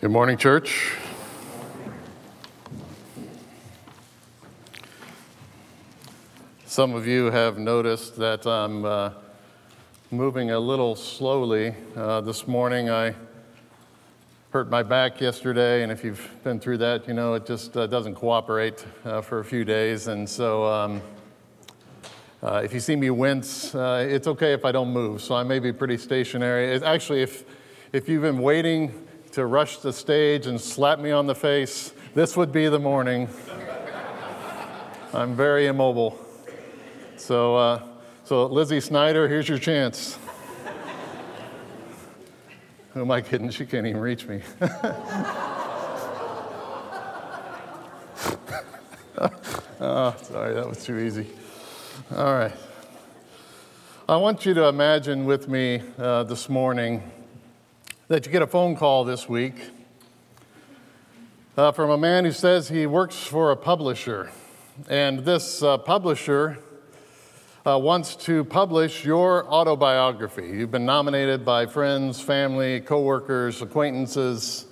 Good morning, church. Some of you have noticed that I'm uh, moving a little slowly. Uh, this morning I hurt my back yesterday, and if you've been through that, you know it just uh, doesn't cooperate uh, for a few days. And so um, uh, if you see me wince, uh, it's okay if I don't move. So I may be pretty stationary. Actually, if, if you've been waiting to rush the stage and slap me on the face, this would be the morning. I'm very immobile. So, uh, so Lizzie Snyder, here's your chance. Who am I kidding? She can't even reach me. oh, sorry, that was too easy. All right. I want you to imagine with me uh, this morning that you get a phone call this week uh, from a man who says he works for a publisher. And this uh, publisher uh, wants to publish your autobiography. You've been nominated by friends, family, coworkers, acquaintances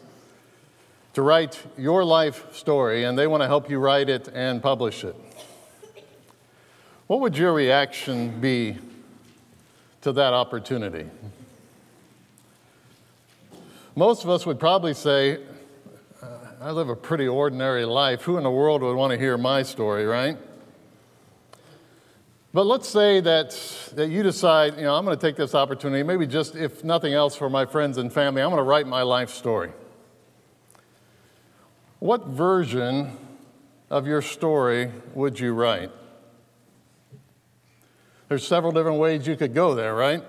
to write your life story, and they want to help you write it and publish it. What would your reaction be to that opportunity? Most of us would probably say, uh, I live a pretty ordinary life. Who in the world would want to hear my story, right? But let's say that, that you decide, you know, I'm going to take this opportunity, maybe just, if nothing else, for my friends and family, I'm going to write my life story. What version of your story would you write? There's several different ways you could go there, right?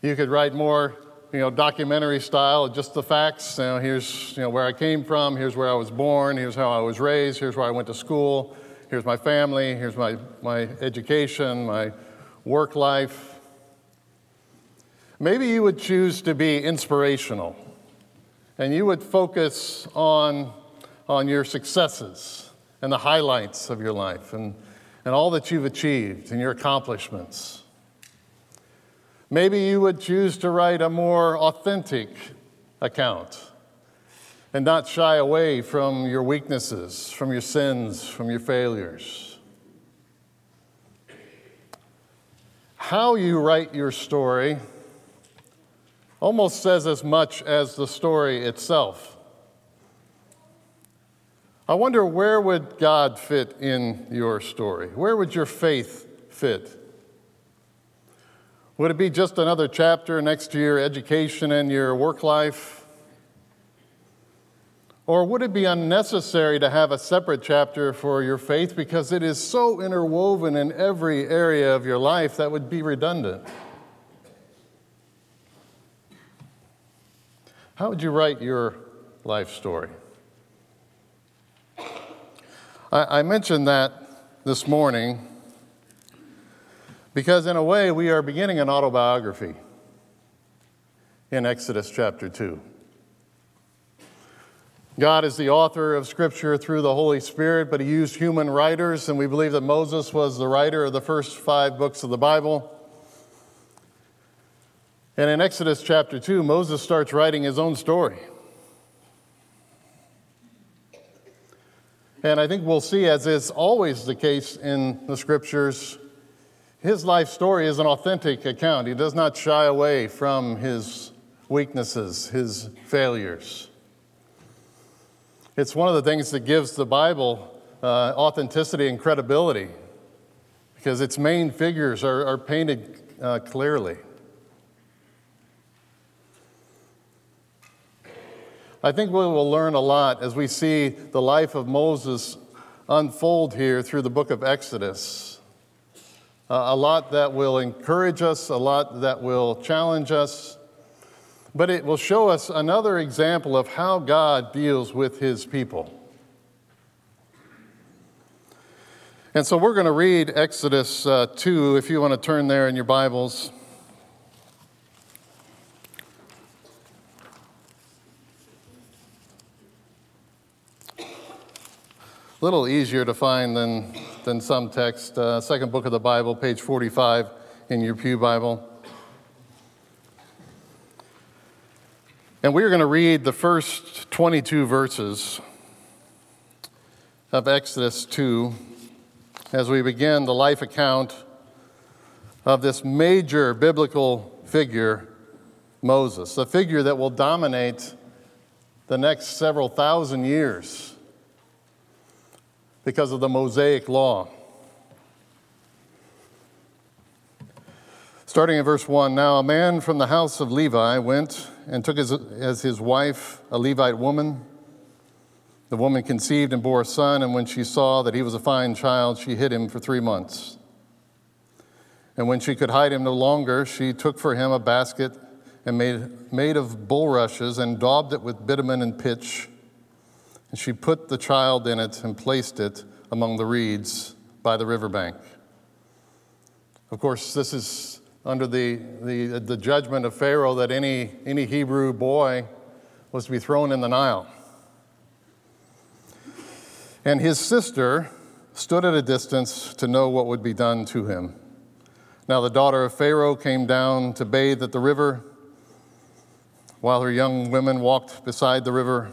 You could write more you know, documentary style, just the facts. You know, here's you know, where I came from, here's where I was born, here's how I was raised, here's where I went to school, here's my family, here's my, my education, my work life. Maybe you would choose to be inspirational and you would focus on, on your successes and the highlights of your life and, and all that you've achieved and your accomplishments. Maybe you would choose to write a more authentic account and not shy away from your weaknesses, from your sins, from your failures. How you write your story almost says as much as the story itself. I wonder where would God fit in your story? Where would your faith fit? Would it be just another chapter next to your education and your work life? Or would it be unnecessary to have a separate chapter for your faith because it is so interwoven in every area of your life that would be redundant? How would you write your life story? I, I mentioned that this morning because, in a way, we are beginning an autobiography in Exodus chapter 2. God is the author of Scripture through the Holy Spirit, but He used human writers, and we believe that Moses was the writer of the first five books of the Bible. And in Exodus chapter 2, Moses starts writing his own story. And I think we'll see, as is always the case in the Scriptures, his life story is an authentic account. He does not shy away from his weaknesses, his failures. It's one of the things that gives the Bible uh, authenticity and credibility because its main figures are, are painted uh, clearly. I think we will learn a lot as we see the life of Moses unfold here through the book of Exodus. Uh, a lot that will encourage us, a lot that will challenge us, but it will show us another example of how God deals with his people. And so we're going to read Exodus uh, 2, if you want to turn there in your Bibles. A little easier to find than than some text. Uh, second book of the Bible, page 45 in your Pew Bible. And we're going to read the first 22 verses of Exodus 2 as we begin the life account of this major biblical figure, Moses, a figure that will dominate the next several thousand years because of the Mosaic law. Starting in verse 1 Now a man from the house of Levi went and took his, as his wife a Levite woman. The woman conceived and bore a son, and when she saw that he was a fine child, she hid him for three months. And when she could hide him no longer, she took for him a basket and made, made of bulrushes and daubed it with bitumen and pitch. And she put the child in it and placed it among the reeds by the riverbank. Of course, this is under the, the, the judgment of Pharaoh that any, any Hebrew boy was to be thrown in the Nile. And his sister stood at a distance to know what would be done to him. Now the daughter of Pharaoh came down to bathe at the river. While her young women walked beside the river,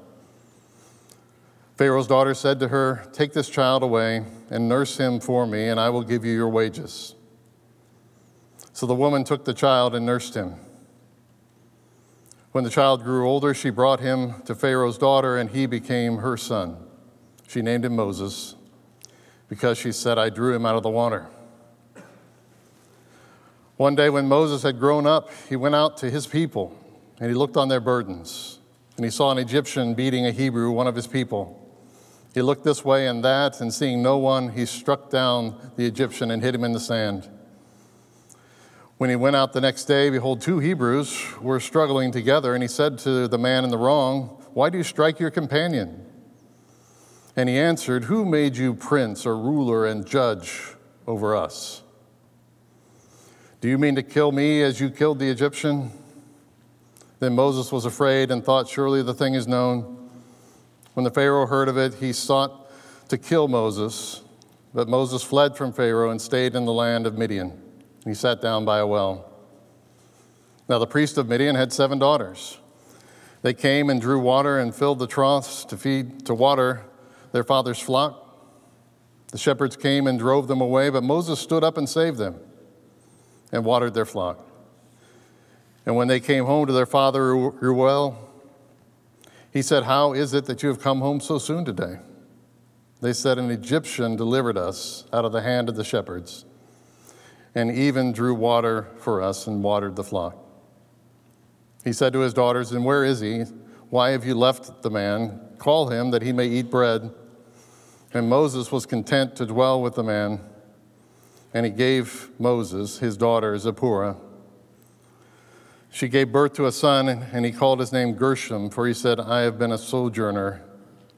Pharaoh's daughter said to her, Take this child away and nurse him for me, and I will give you your wages. So the woman took the child and nursed him. When the child grew older, she brought him to Pharaoh's daughter, and he became her son. She named him Moses because she said, I drew him out of the water. One day, when Moses had grown up, he went out to his people and he looked on their burdens. And he saw an Egyptian beating a Hebrew, one of his people. He looked this way and that, and seeing no one, he struck down the Egyptian and hid him in the sand. When he went out the next day, behold, two Hebrews were struggling together, and he said to the man in the wrong, Why do you strike your companion? And he answered, Who made you prince or ruler and judge over us? Do you mean to kill me as you killed the Egyptian? Then Moses was afraid and thought, Surely the thing is known. When the Pharaoh heard of it, he sought to kill Moses, but Moses fled from Pharaoh and stayed in the land of Midian. He sat down by a well. Now, the priest of Midian had seven daughters. They came and drew water and filled the troughs to feed, to water their father's flock. The shepherds came and drove them away, but Moses stood up and saved them and watered their flock. And when they came home to their father Reuel, he said, How is it that you have come home so soon today? They said, An Egyptian delivered us out of the hand of the shepherds and even drew water for us and watered the flock. He said to his daughters, And where is he? Why have you left the man? Call him that he may eat bread. And Moses was content to dwell with the man, and he gave Moses his daughter Zipporah. She gave birth to a son, and he called his name Gershom, for he said, I have been a sojourner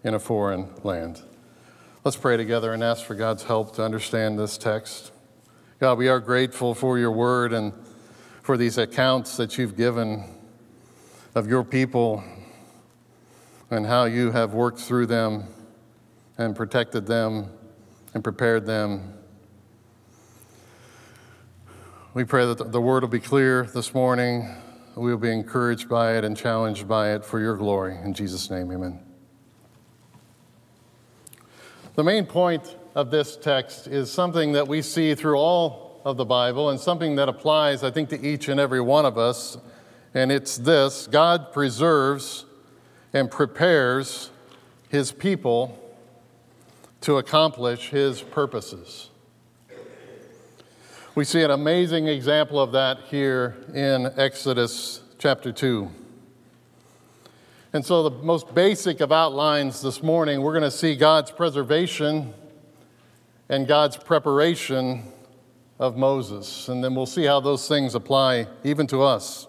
in a foreign land. Let's pray together and ask for God's help to understand this text. God, we are grateful for your word and for these accounts that you've given of your people and how you have worked through them and protected them and prepared them. We pray that the word will be clear this morning. We will be encouraged by it and challenged by it for your glory. In Jesus' name, amen. The main point of this text is something that we see through all of the Bible and something that applies, I think, to each and every one of us. And it's this God preserves and prepares his people to accomplish his purposes. We see an amazing example of that here in Exodus chapter 2. And so, the most basic of outlines this morning, we're going to see God's preservation and God's preparation of Moses. And then we'll see how those things apply even to us.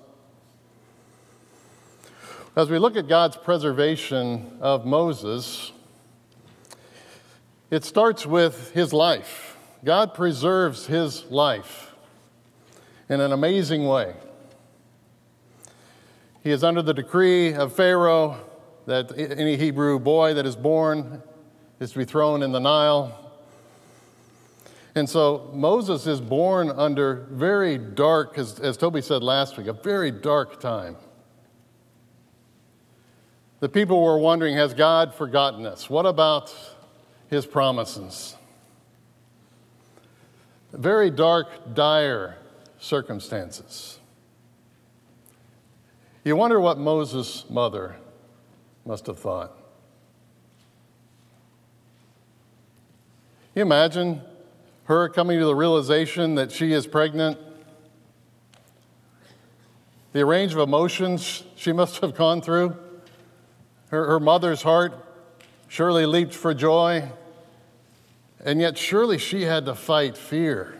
As we look at God's preservation of Moses, it starts with his life. God preserves his life in an amazing way. He is under the decree of Pharaoh that any Hebrew boy that is born is to be thrown in the Nile. And so Moses is born under very dark, as, as Toby said last week, a very dark time. The people were wondering has God forgotten us? What about his promises? Very dark, dire circumstances. You wonder what Moses' mother must have thought. you imagine her coming to the realization that she is pregnant? The range of emotions she must have gone through. Her, her mother's heart surely leaped for joy, and yet surely she had to fight fear.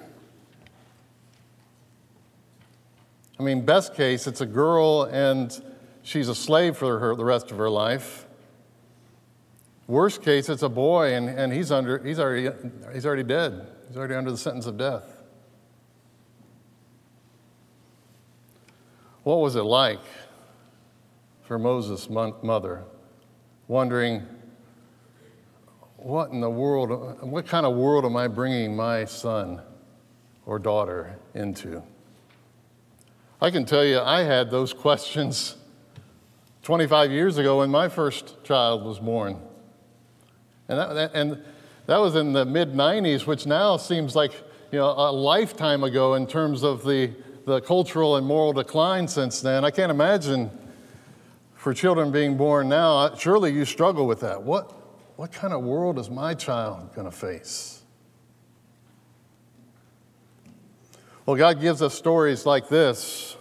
I mean, best case, it's a girl and she's a slave for her the rest of her life. Worst case, it's a boy and, and he's, under, he's, already, he's already dead. He's already under the sentence of death. What was it like for Moses' mother, wondering, what in the world, what kind of world am I bringing my son or daughter into? I can tell you, I had those questions 25 years ago when my first child was born. And that, and that was in the mid 90s, which now seems like you know, a lifetime ago in terms of the, the cultural and moral decline since then. I can't imagine for children being born now, surely you struggle with that. What, what kind of world is my child going to face? Well, God gives us stories like this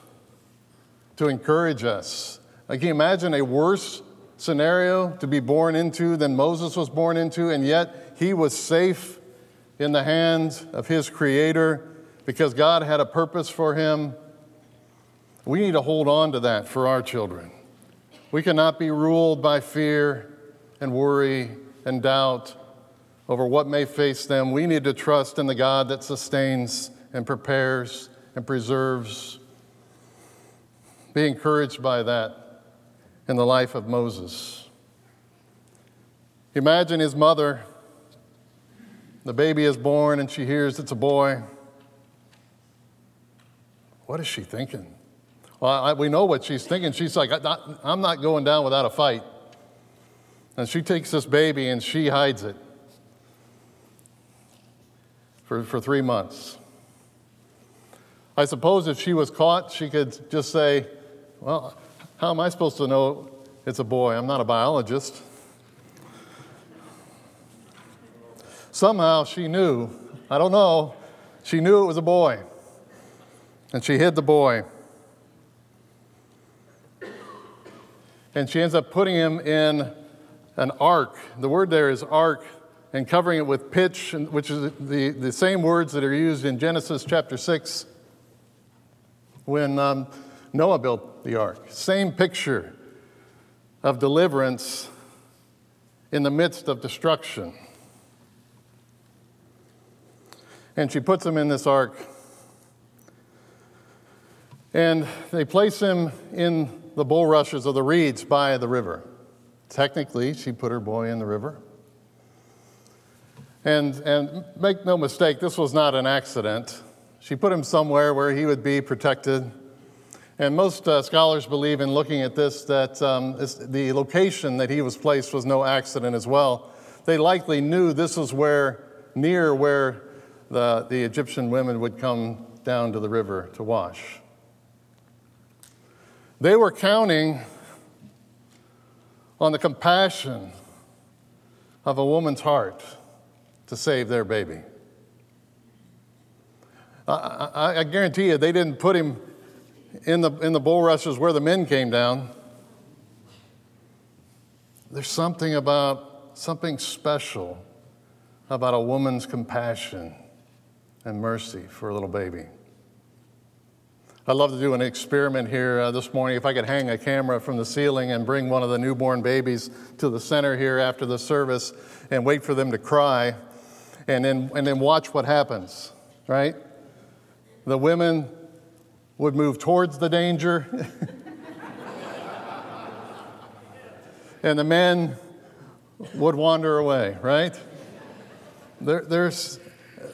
to encourage us. Can you imagine a worse scenario to be born into than Moses was born into, and yet he was safe in the hands of his Creator because God had a purpose for him? We need to hold on to that for our children. We cannot be ruled by fear and worry and doubt over what may face them. We need to trust in the God that sustains and prepares and preserves. Be encouraged by that in the life of Moses. Imagine his mother. The baby is born and she hears it's a boy. What is she thinking? Well, I, we know what she's thinking. She's like, I'm not going down without a fight. And she takes this baby and she hides it for, for three months. I suppose if she was caught, she could just say, Well, how am I supposed to know it's a boy? I'm not a biologist. Somehow she knew, I don't know, she knew it was a boy. And she hid the boy. And she ends up putting him in an ark. The word there is ark, and covering it with pitch, which is the, the same words that are used in Genesis chapter 6 when um, Noah built the ark. Same picture of deliverance in the midst of destruction. And she puts him in this ark. And they place him in the bulrushes of the reeds by the river. Technically, she put her boy in the river. And, and make no mistake, this was not an accident. She put him somewhere where he would be protected. And most uh, scholars believe in looking at this that um, this, the location that he was placed was no accident as well. They likely knew this was where, near where the, the Egyptian women would come down to the river to wash. They were counting on the compassion of a woman's heart to save their baby. I, I, I guarantee you, they didn't put him in the, in the bulrushes where the men came down. There's something about, something special about a woman's compassion and mercy for a little baby. I'd love to do an experiment here uh, this morning. If I could hang a camera from the ceiling and bring one of the newborn babies to the center here after the service and wait for them to cry and then, and then watch what happens, right? The women would move towards the danger, and the men would wander away, right? There, there's,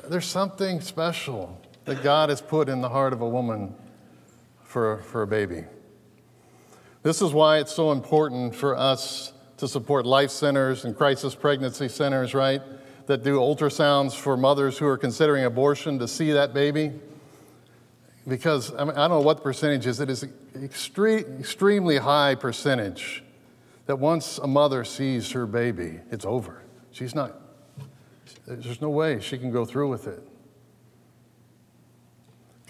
there's something special that God has put in the heart of a woman for, for a baby. This is why it's so important for us to support life centers and crisis pregnancy centers, right? That do ultrasounds for mothers who are considering abortion to see that baby. Because I, mean, I don't know what the percentage is, it is extreme, extremely high percentage that once a mother sees her baby, it's over. She's not, there's no way she can go through with it.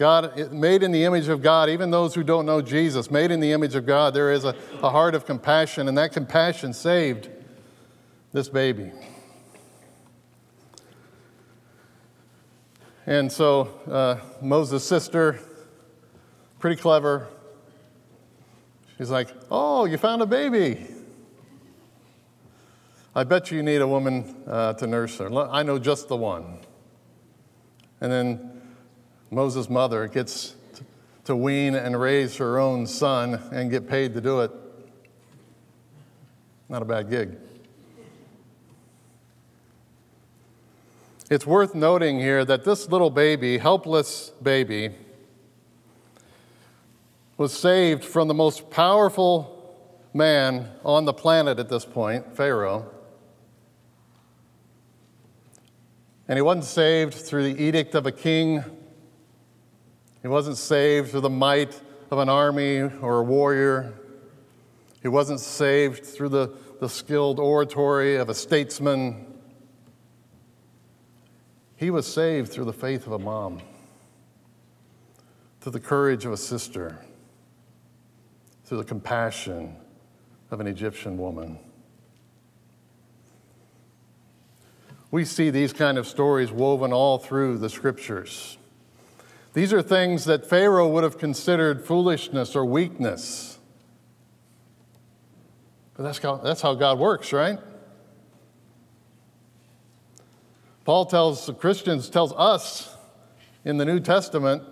God, made in the image of God, even those who don't know Jesus, made in the image of God, there is a, a heart of compassion, and that compassion saved this baby. And so uh, Moses' sister, pretty clever, she's like, Oh, you found a baby. I bet you need a woman uh, to nurse her. I know just the one. And then Moses' mother gets to wean and raise her own son and get paid to do it. Not a bad gig. It's worth noting here that this little baby, helpless baby, was saved from the most powerful man on the planet at this point, Pharaoh. And he wasn't saved through the edict of a king he wasn't saved through the might of an army or a warrior. He wasn't saved through the, the skilled oratory of a statesman. He was saved through the faith of a mom, through the courage of a sister, through the compassion of an Egyptian woman. We see these kind of stories woven all through the scriptures. These are things that Pharaoh would have considered foolishness or weakness. But that's how, that's how God works, right? Paul tells the Christians, tells us in the New Testament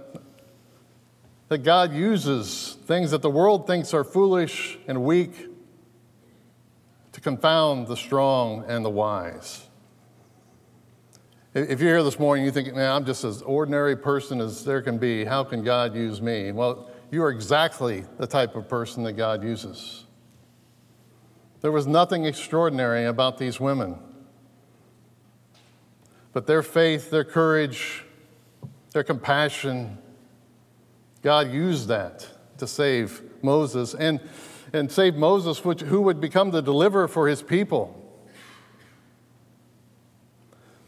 that God uses things that the world thinks are foolish and weak to confound the strong and the wise. If you're here this morning, you think, man, I'm just as ordinary person as there can be. How can God use me? Well, you are exactly the type of person that God uses. There was nothing extraordinary about these women. But their faith, their courage, their compassion, God used that to save Moses and, and save Moses, which, who would become the deliverer for his people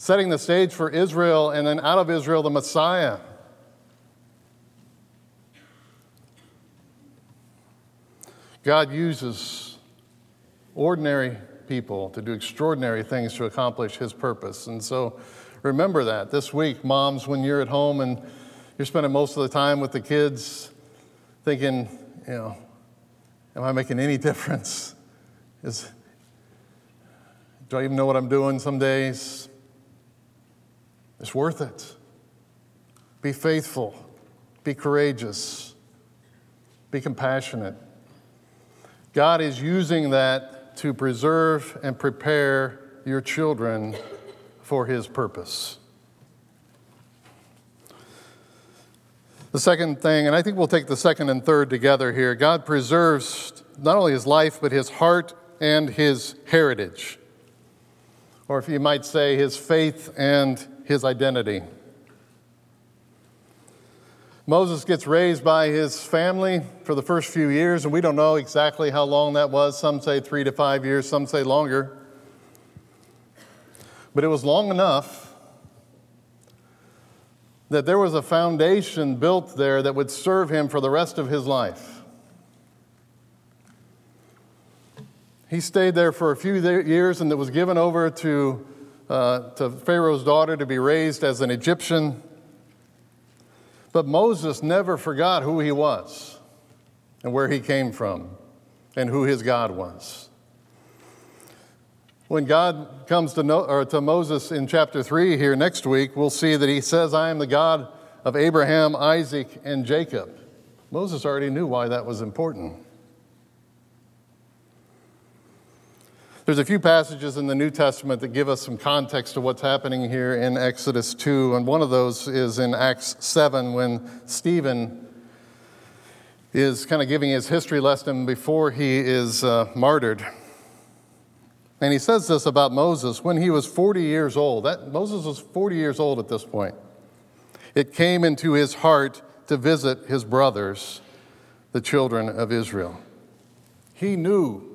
setting the stage for Israel, and then out of Israel, the Messiah. God uses ordinary people to do extraordinary things to accomplish his purpose. And so remember that this week, moms, when you're at home and you're spending most of the time with the kids, thinking, you know, am I making any difference? Is, do I even know what I'm doing some days? It's worth it. Be faithful, be courageous, be compassionate. God is using that to preserve and prepare your children for His purpose. The second thing, and I think we'll take the second and third together here God preserves not only His life, but His heart and His heritage. Or if you might say, His faith and his identity. Moses gets raised by his family for the first few years, and we don't know exactly how long that was. Some say three to five years, some say longer. But it was long enough that there was a foundation built there that would serve him for the rest of his life. He stayed there for a few years and it was given over to uh, to Pharaoh's daughter to be raised as an Egyptian. But Moses never forgot who he was and where he came from and who his God was. When God comes to, no, or to Moses in chapter 3 here next week, we'll see that he says, I am the God of Abraham, Isaac, and Jacob. Moses already knew why that was important. There's a few passages in the New Testament that give us some context to what's happening here in Exodus 2, and one of those is in Acts 7 when Stephen is kind of giving his history lesson before he is uh, martyred. And he says this about Moses when he was 40 years old. That, Moses was 40 years old at this point. It came into his heart to visit his brothers, the children of Israel. He knew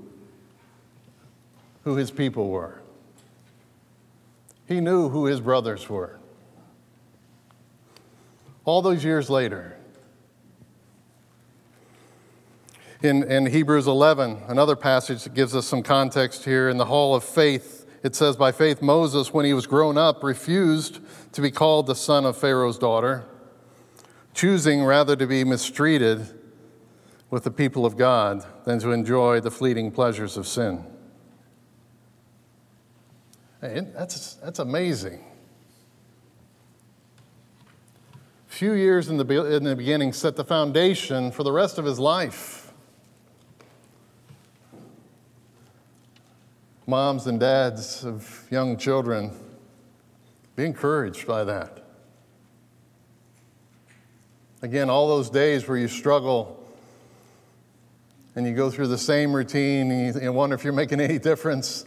who his people were, he knew who his brothers were. All those years later, in, in Hebrews 11, another passage that gives us some context here, in the hall of faith, it says, By faith, Moses, when he was grown up, refused to be called the son of Pharaoh's daughter choosing rather to be mistreated with the people of God than to enjoy the fleeting pleasures of sin. That's, that's amazing. A few years in the, in the beginning set the foundation for the rest of his life. Moms and dads of young children, be encouraged by that. Again, all those days where you struggle and you go through the same routine and you wonder if you're making any difference,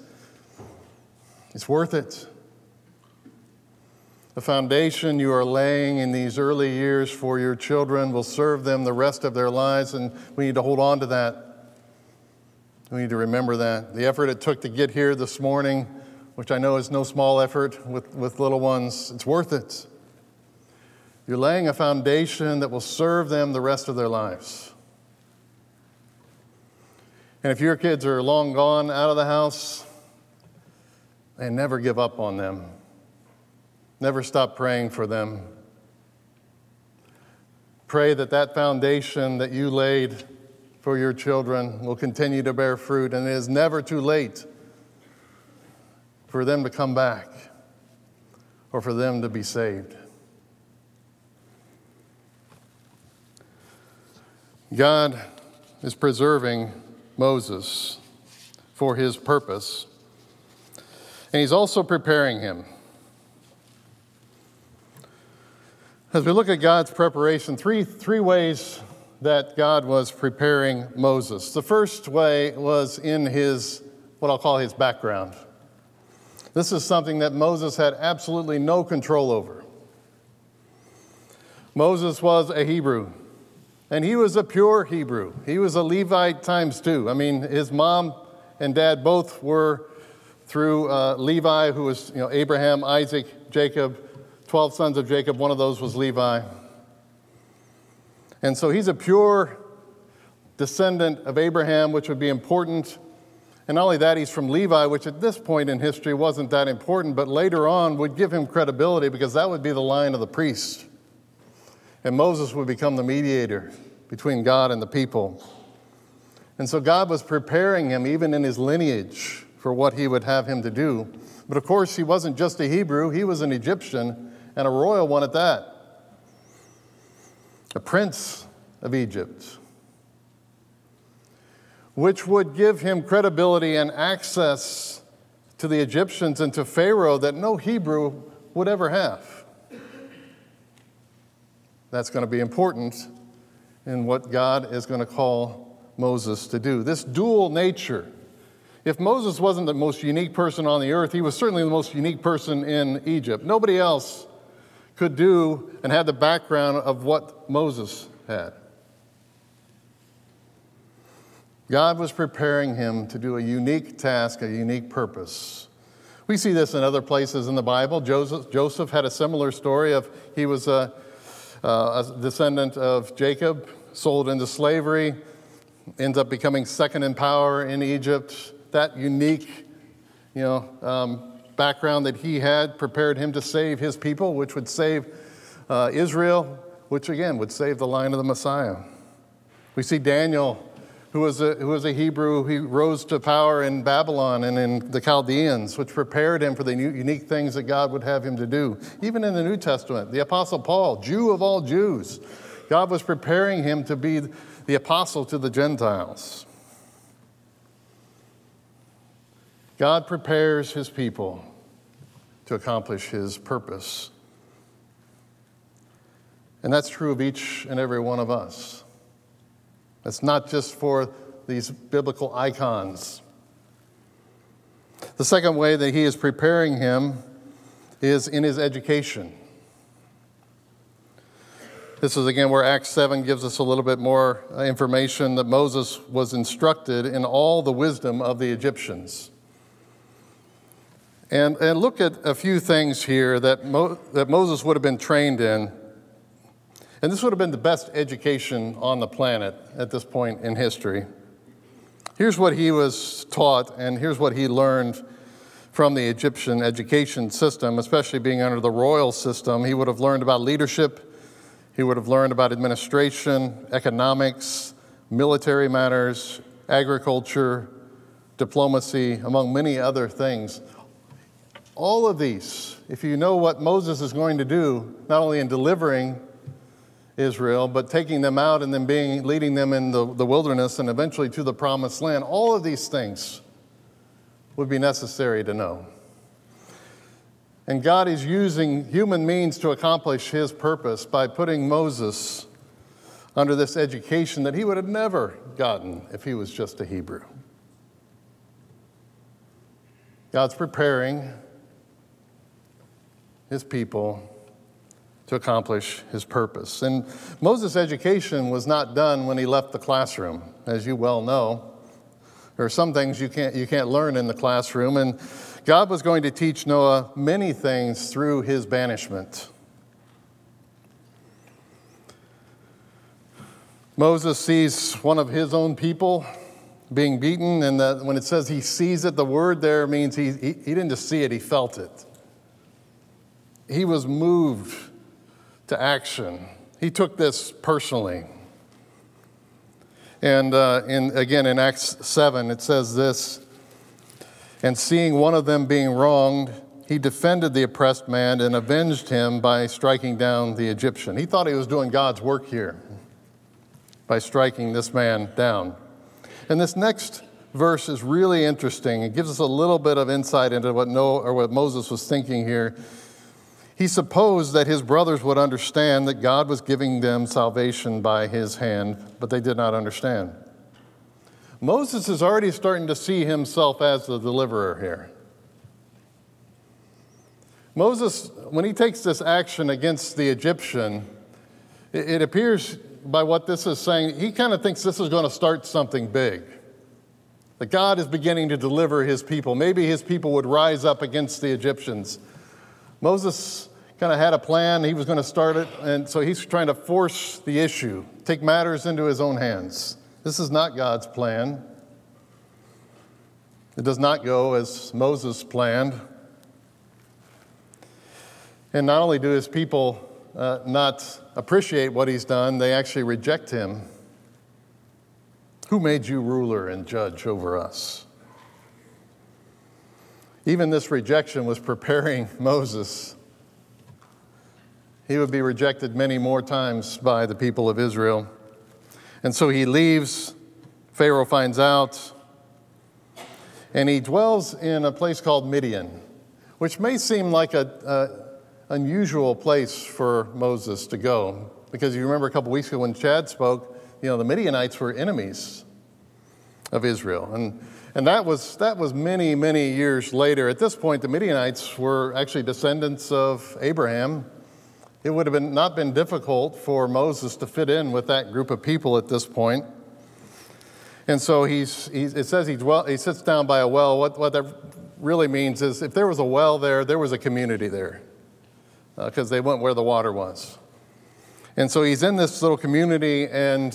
it's worth it. The foundation you are laying in these early years for your children will serve them the rest of their lives, and we need to hold on to that. We need to remember that. The effort it took to get here this morning, which I know is no small effort with, with little ones, it's worth it. You're laying a foundation that will serve them the rest of their lives. And if your kids are long gone out of the house, and never give up on them. Never stop praying for them. Pray that that foundation that you laid for your children will continue to bear fruit, and it is never too late for them to come back or for them to be saved. God is preserving Moses for his purpose, and he's also preparing him. As we look at God's preparation, three, three ways that God was preparing Moses. The first way was in his, what I'll call his background. This is something that Moses had absolutely no control over. Moses was a Hebrew. And he was a pure Hebrew. He was a Levite times two. I mean, his mom and dad both were through uh, Levi, who was you know, Abraham, Isaac, Jacob, 12 sons of Jacob. One of those was Levi. And so he's a pure descendant of Abraham, which would be important. And not only that, he's from Levi, which at this point in history wasn't that important, but later on would give him credibility because that would be the line of the priest. And Moses would become the mediator between God and the people. And so God was preparing him, even in his lineage, for what he would have him to do. But of course, he wasn't just a Hebrew, he was an Egyptian, and a royal one at that. A prince of Egypt, which would give him credibility and access to the Egyptians and to Pharaoh that no Hebrew would ever have. That's going to be important in what God is going to call Moses to do. This dual nature. If Moses wasn't the most unique person on the earth, he was certainly the most unique person in Egypt. Nobody else could do and had the background of what Moses had. God was preparing him to do a unique task, a unique purpose. We see this in other places in the Bible. Joseph, Joseph had a similar story of he was a a descendant of Jacob, sold into slavery, ends up becoming second in power in Egypt. That unique, you know, um, background that he had prepared him to save his people, which would save uh, Israel which again would save the line of the Messiah. We see Daniel, who was a, who was a Hebrew, he rose to power in Babylon and in the Chaldeans, which prepared him for the unique things that God would have him to do. Even in the New Testament, the Apostle Paul, Jew of all Jews, God was preparing him to be the apostle to the Gentiles. God prepares his people to accomplish his purpose. And that's true of each and every one of us. It's not just for these biblical icons. The second way that he is preparing him is in his education. This is again where Acts 7 gives us a little bit more uh, information that Moses was instructed in all the wisdom of the Egyptians. And, and look at a few things here that, Mo, that Moses would have been trained in. And this would have been the best education on the planet at this point in history. Here's what he was taught, and here's what he learned from the Egyptian education system, especially being under the royal system. He would have learned about leadership, he would have learned about administration, economics, military matters, agriculture, diplomacy, among many other things. All of these, if you know what Moses is going to do, not only in delivering Israel, but taking them out and then being, leading them in the, the wilderness and eventually to the promised land, all of these things would be necessary to know. And God is using human means to accomplish his purpose by putting Moses under this education that he would have never gotten if he was just a Hebrew. God's preparing his people to accomplish his purpose. And Moses' education was not done when he left the classroom, as you well know. There are some things you can't, you can't learn in the classroom, and God was going to teach Noah many things through his banishment. Moses sees one of his own people being beaten, and when it says he sees it, the word there means he, he, he didn't just see it, he felt it. He was moved to action. He took this personally. And uh, in, again, in Acts 7, it says this and seeing one of them being wronged, he defended the oppressed man and avenged him by striking down the Egyptian. He thought he was doing God's work here by striking this man down. And this next verse is really interesting. It gives us a little bit of insight into what Noah or what Moses was thinking here. He supposed that his brothers would understand that God was giving them salvation by his hand, but they did not understand. Moses is already starting to see himself as the deliverer here. Moses, when he takes this action against the Egyptian, it, appears by what this is saying, he kind of thinks this is going to start something big. That God is beginning to deliver his people. Maybe his people would rise up against the Egyptians. Moses kind of had a plan, he was going to start it, and so he's trying to force the issue, take matters into his own hands. This is not God's plan. It does not go as Moses planned. And not only do his people uh, not appreciate what he's done, they actually reject him. Who made you ruler and judge over us? Even this rejection was preparing Moses. He would be rejected many more times by the people of Israel. And so he leaves. Pharaoh finds out. And he dwells in a place called Midian, which may seem like an unusual place for Moses to go. Because you remember a couple weeks ago when Chad spoke, you know, the Midianites were enemies of Israel. And, and that, was, that was many, many years later. At this point, the Midianites were actually descendants of Abraham it would have been, not been difficult for Moses to fit in with that group of people at this point. And so he's, he's it says he, dwell, he sits down by a well. What, what that really means is if there was a well there, there was a community there because uh, they went where the water was. And so he's in this little community, and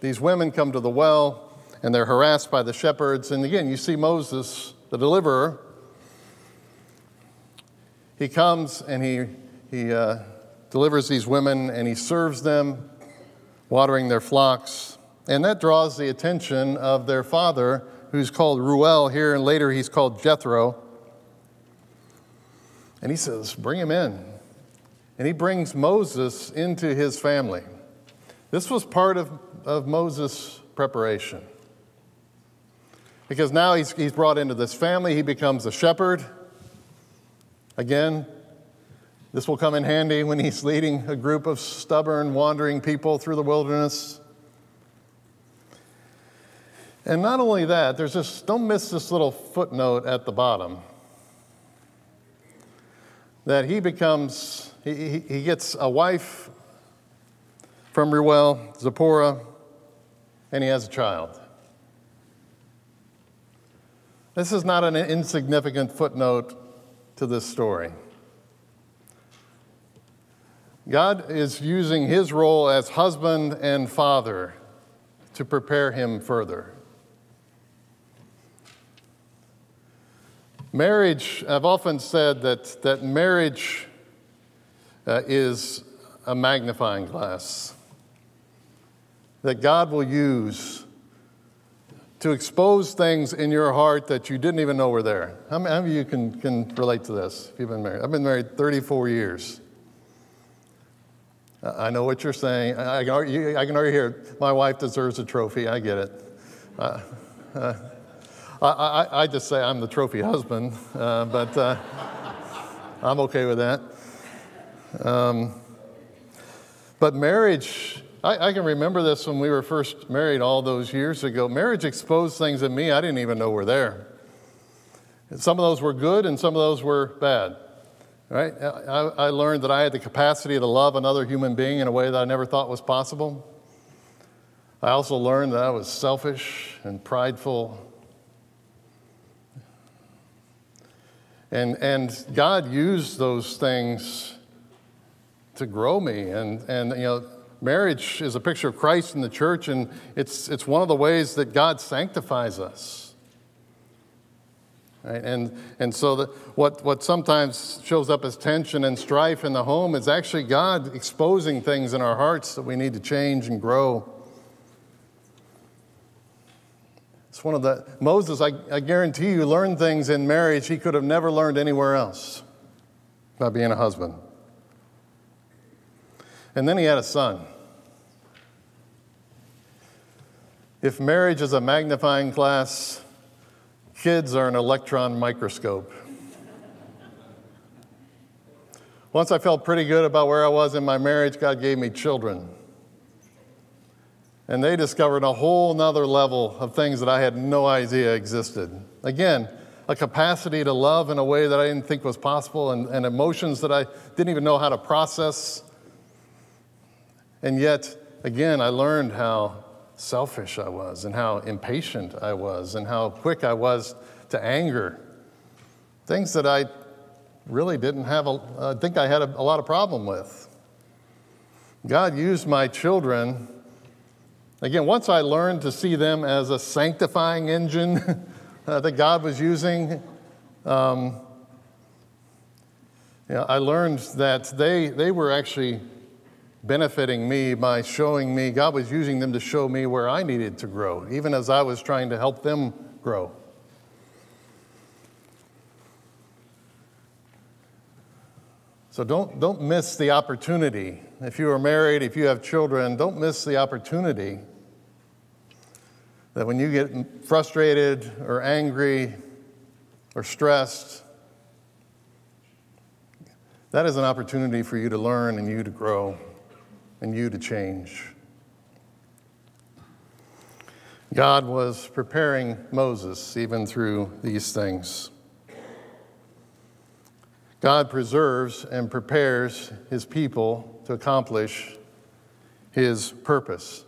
these women come to the well, and they're harassed by the shepherds. And again, you see Moses, the deliverer. He comes and he, he uh, delivers these women and he serves them, watering their flocks. And that draws the attention of their father, who's called Reuel here, and later he's called Jethro. And he says, Bring him in. And he brings Moses into his family. This was part of, of Moses' preparation. Because now he's, he's brought into this family, he becomes a shepherd. Again, this will come in handy when he's leading a group of stubborn, wandering people through the wilderness. And not only that, there's this, don't miss this little footnote at the bottom that he becomes, he, he gets a wife from Reuel, Zipporah, and he has a child. This is not an insignificant footnote to this story. God is using his role as husband and father to prepare him further. Marriage, I've often said that, that marriage uh, is a magnifying glass that God will use to expose things in your heart that you didn't even know were there. How many of you can, can relate to this if you've been married? I've been married 34 years. I know what you're saying. I can already, I can already hear my wife deserves a trophy. I get it. Uh, uh, I, I, I, just say I'm the trophy husband, uh, but uh, I'm okay with that. Um, but marriage, I, I, can remember this when we were first married all those years ago. Marriage exposed things in me I didn't even know were there. Some of those were good and some of those were bad. Right? I, I learned that I had the capacity to love another human being in a way that I never thought was possible. I also learned that I was selfish and prideful And, and God used those things to grow me. And, and, you know, marriage is a picture of Christ in the church, and it's, it's one of the ways that God sanctifies us. Right? And, and so that what, what sometimes shows up as tension and strife in the home is actually God exposing things in our hearts that we need to change and grow. It's one of the, Moses, I, I guarantee you, learned things in marriage he could have never learned anywhere else by being a husband. And then he had a son. If marriage is a magnifying glass, kids are an electron microscope. Once I felt pretty good about where I was in my marriage, God gave me children. And they discovered a whole nother level of things that I had no idea existed. Again, a capacity to love in a way that I didn't think was possible, and, and emotions that I didn't even know how to process. And yet, again, I learned how selfish I was, and how impatient I was, and how quick I was to anger. Things that I really didn't have, a, I think I had a, a lot of problem with. God used my children Again, once I learned to see them as a sanctifying engine uh, that God was using, um, you know, I learned that they, they were actually benefiting me by showing me, God was using them to show me where I needed to grow, even as I was trying to help them grow. So don't, don't miss the opportunity. If you are married, if you have children, don't miss the opportunity that when you get frustrated or angry or stressed, that is an opportunity for you to learn and you to grow and you to change. God was preparing Moses even through these things. God preserves and prepares his people to accomplish his purpose.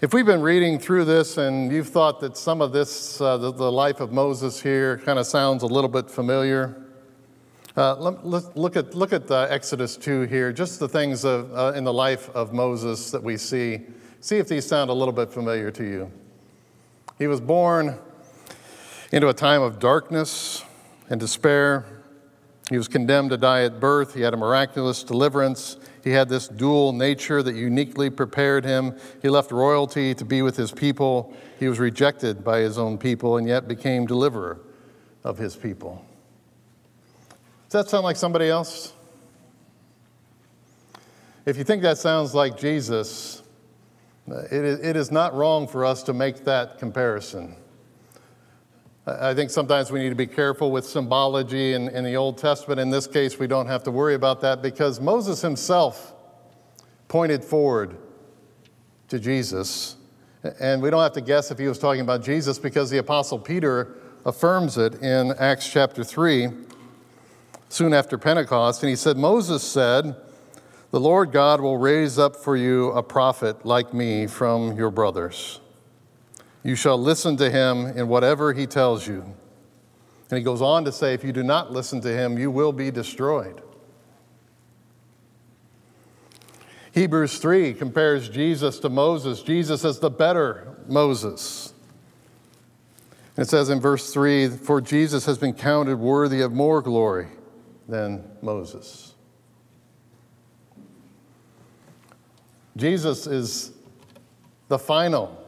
If we've been reading through this and you've thought that some of this, uh, the, the, life of Moses here, kind of sounds a little bit familiar, uh, let, look at, look at uh, Exodus 2 here, just the things of, uh, in the life of Moses that we see. See if these sound a little bit familiar to you. He was born into a time of darkness and despair. He was condemned to die at birth. He had a miraculous deliverance. He had this dual nature that uniquely prepared him. He left royalty to be with his people. He was rejected by his own people and yet became deliverer of his people. Does that sound like somebody else? If you think that sounds like Jesus, it is not wrong for us to make that comparison. I think sometimes we need to be careful with symbology in, in, the Old Testament. In this case, we don't have to worry about that because Moses himself pointed forward to Jesus. And we don't have to guess if he was talking about Jesus because the Apostle Peter affirms it in Acts chapter 3, soon after Pentecost. And he said, Moses said, The Lord God will raise up for you a prophet like me from your brothers. You shall listen to him in whatever he tells you. And he goes on to say, if you do not listen to him, you will be destroyed. Hebrews 3 compares Jesus to Moses. Jesus is the better Moses. It says in verse 3 For Jesus has been counted worthy of more glory than Moses. Jesus is the final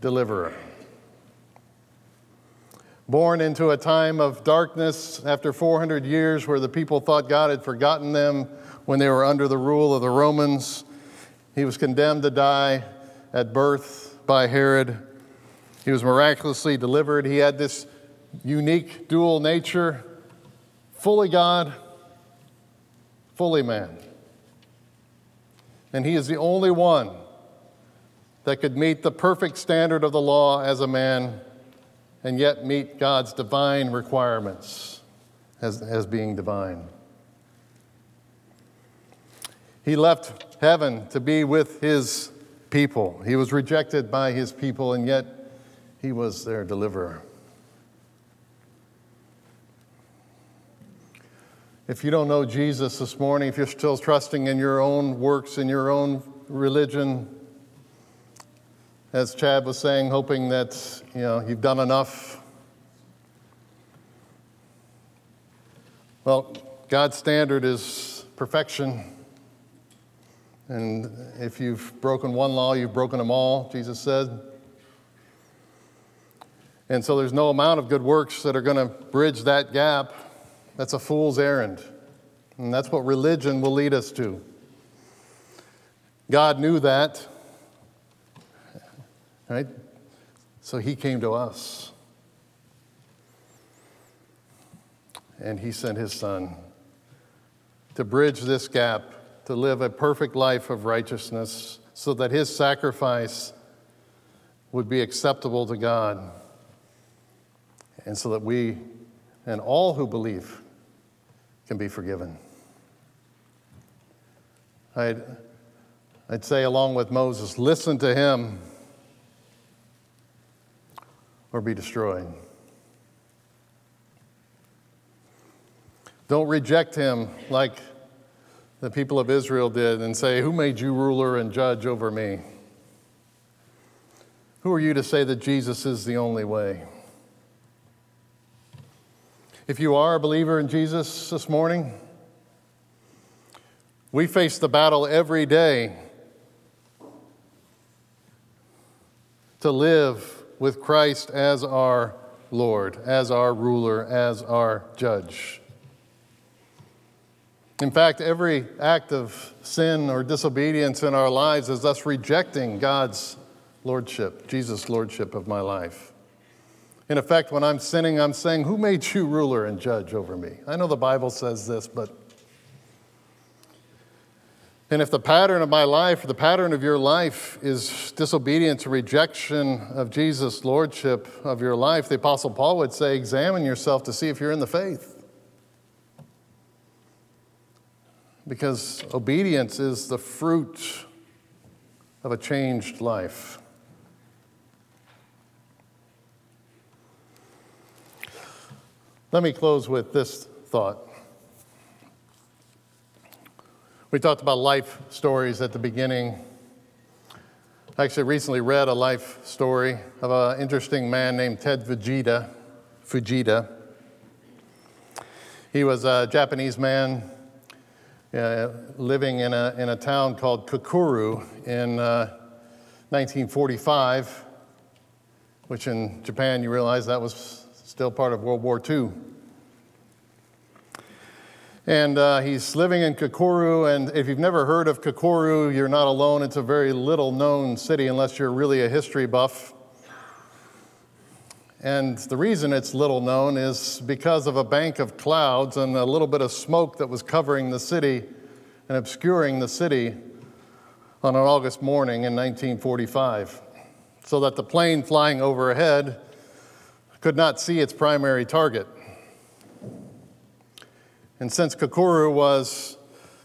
deliverer. Born into a time of darkness after 400 years where the people thought God had forgotten them when they were under the rule of the Romans, he was condemned to die at birth by Herod. He was miraculously delivered. He had this unique dual nature fully God, fully man. And he is the only one that could meet the perfect standard of the law as a man and yet meet God's divine requirements as, as being divine. He left heaven to be with his people. He was rejected by his people, and yet he was their deliverer. If you don't know Jesus this morning, if you're still trusting in your own works, in your own religion, as Chad was saying, hoping that you know you've done enough. Well, God's standard is perfection. And if you've broken one law, you've broken them all, Jesus said. And so there's no amount of good works that are going to bridge that gap. That's a fool's errand. And that's what religion will lead us to. God knew that. Right? So he came to us. And he sent his son to bridge this gap, to live a perfect life of righteousness, so that his sacrifice would be acceptable to God, and so that we and all who believe can be forgiven. I'd, I'd say, along with Moses, listen to him or be destroyed. Don't reject him like the people of Israel did and say, Who made you ruler and judge over me? Who are you to say that Jesus is the only way? If you are a believer in Jesus this morning, we face the battle every day to live with Christ as our Lord, as our ruler, as our judge. In fact, every act of sin or disobedience in our lives is us rejecting God's lordship, Jesus' lordship of my life. In effect, when I'm sinning, I'm saying, Who made you ruler and judge over me? I know the Bible says this, but and if the pattern of my life, the pattern of your life is disobedience or rejection of Jesus' lordship of your life, the Apostle Paul would say, examine yourself to see if you're in the faith. Because obedience is the fruit of a changed life. Let me close with this thought. We talked about life stories at the beginning. I actually recently read a life story of an interesting man named Ted Fujita. Fujita. He was a Japanese man uh, living in a, in a town called Kokura in uh, 1945, which in Japan you realize that was still part of World War II. And uh, he's living in Kokura, and if you've never heard of Kokura, you're not alone. It's a very little known city unless you're really a history buff. And the reason it's little known is because of a bank of clouds and a little bit of smoke that was covering the city and obscuring the city on an August morning in 1945, so that the plane flying overhead could not see its primary target. And since Kokura was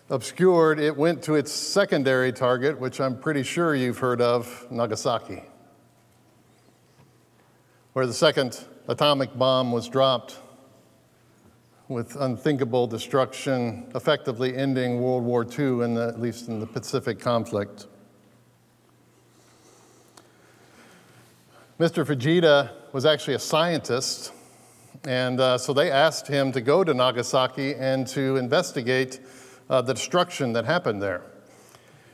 obscured, it went to its secondary target, which I'm pretty sure you've heard of Nagasaki, where the second atomic bomb was dropped with unthinkable destruction, effectively ending World War II, in the, at least in the Pacific conflict. Mr. Fujita was actually a scientist and uh, so they asked him to go to Nagasaki and to investigate uh, the destruction that happened there.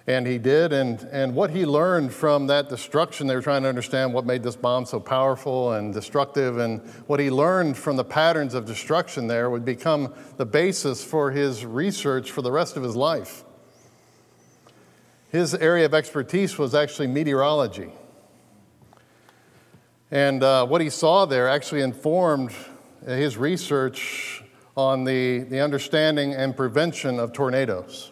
And he did, and, and what he learned from that destruction, they were trying to understand what made this bomb so powerful and destructive, and what he learned from the patterns of destruction there would become the basis for his research for the rest of his life. His area of expertise was actually meteorology. And uh, what he saw there actually informed his research on the, the understanding and prevention of tornadoes.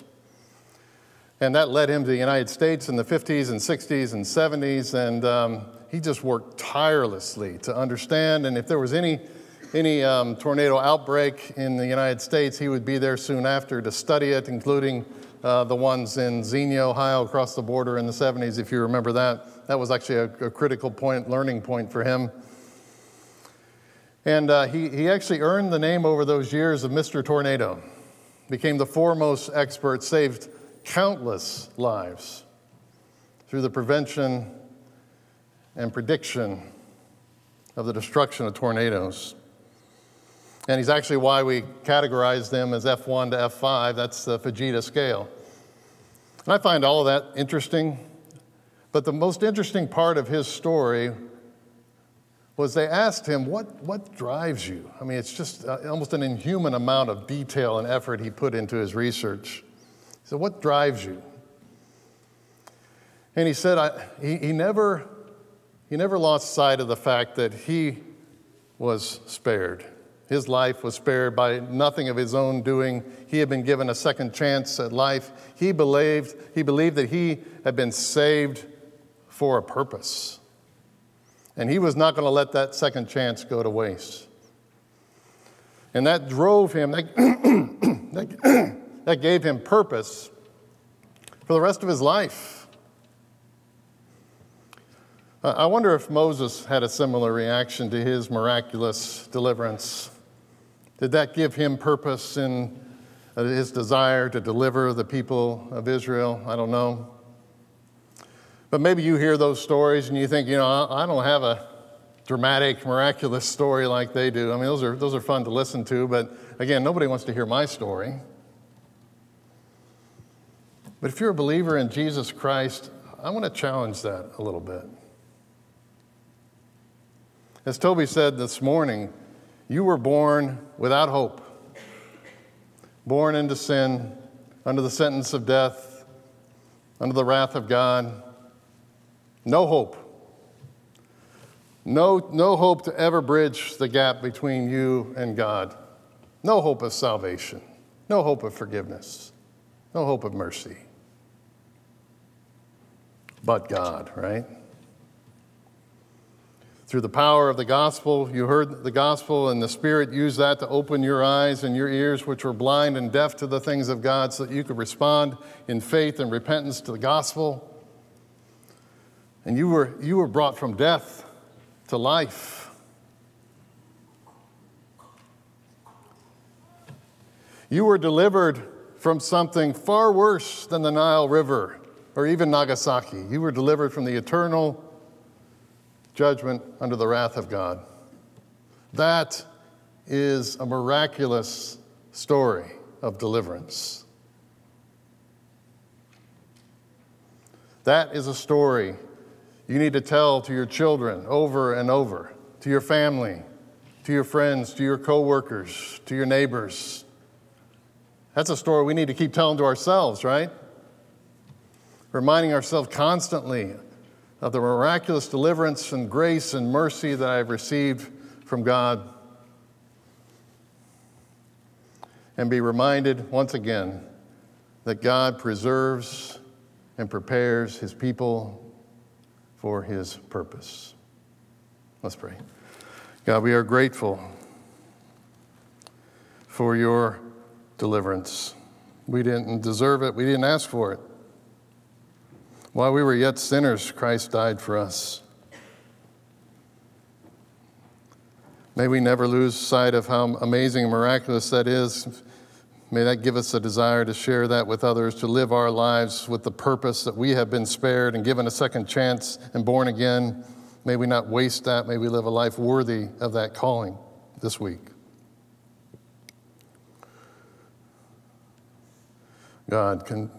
And that led him to the United States in the 50s and 60s and 70s, and um, he just worked tirelessly to understand. And if there was any, any um, tornado outbreak in the United States, he would be there soon after to study it, including uh, the ones in Xenia, Ohio, across the border in the 70s, if you remember that. That was actually a, a critical point, learning point for him. And uh, he, he actually earned the name over those years of Mr. Tornado, became the foremost expert, saved countless lives through the prevention and prediction of the destruction of tornadoes. And he's actually why we categorize them as F1 to F5. That's the Fujita scale. And I find all of that interesting. But the most interesting part of his story was they asked him, what, what drives you? I mean, it's just uh, almost an inhuman amount of detail and effort he put into his research. He said, What drives you? And he said, I, he, he, never, he never lost sight of the fact that he was spared. His life was spared by nothing of his own doing. He had been given a second chance at life. He believed, he believed that he had been saved for a purpose. And he was not going to let that second chance go to waste. And that drove him, that, that gave him purpose for the rest of his life. I wonder if Moses had a similar reaction to his miraculous deliverance. Did that give him purpose in uh, his desire to deliver the people of Israel? I don't know. But maybe you hear those stories and you think, you know, I don't have a dramatic, miraculous story like they do. I mean, those are, those are fun to listen to, but again, nobody wants to hear my story. But if you're a believer in Jesus Christ, I want to challenge that a little bit. As Toby said this morning, you were born without hope, born into sin, under the sentence of death, under the wrath of God. No hope. No, no hope to ever bridge the gap between you and God. No hope of salvation. No hope of forgiveness. No hope of mercy. But God, right? Through the power of the gospel, you heard the gospel, and the Spirit used that to open your eyes and your ears, which were blind and deaf to the things of God, so that you could respond in faith and repentance to the gospel. And you were, you were brought from death to life. You were delivered from something far worse than the Nile River or even Nagasaki. You were delivered from the eternal judgment under the wrath of God. That is a miraculous story of deliverance. That is a story you need to tell to your children over and over, to your family, to your friends, to your coworkers, to your neighbors. That's a story we need to keep telling to ourselves, right? Reminding ourselves constantly of the miraculous deliverance and grace and mercy that I've received from God. And be reminded once again that God preserves and prepares his people for his purpose. Let's pray. God, we are grateful for your deliverance. We didn't deserve it, we didn't ask for it. While we were yet sinners, Christ died for us. May we never lose sight of how amazing and miraculous that is. May that give us a desire to share that with others, to live our lives with the purpose that we have been spared and given a second chance and born again. May we not waste that. May we live a life worthy of that calling this week. God, can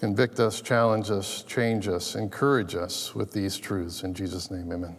convict us, challenge us, change us, encourage us with these truths. In Jesus' name, amen.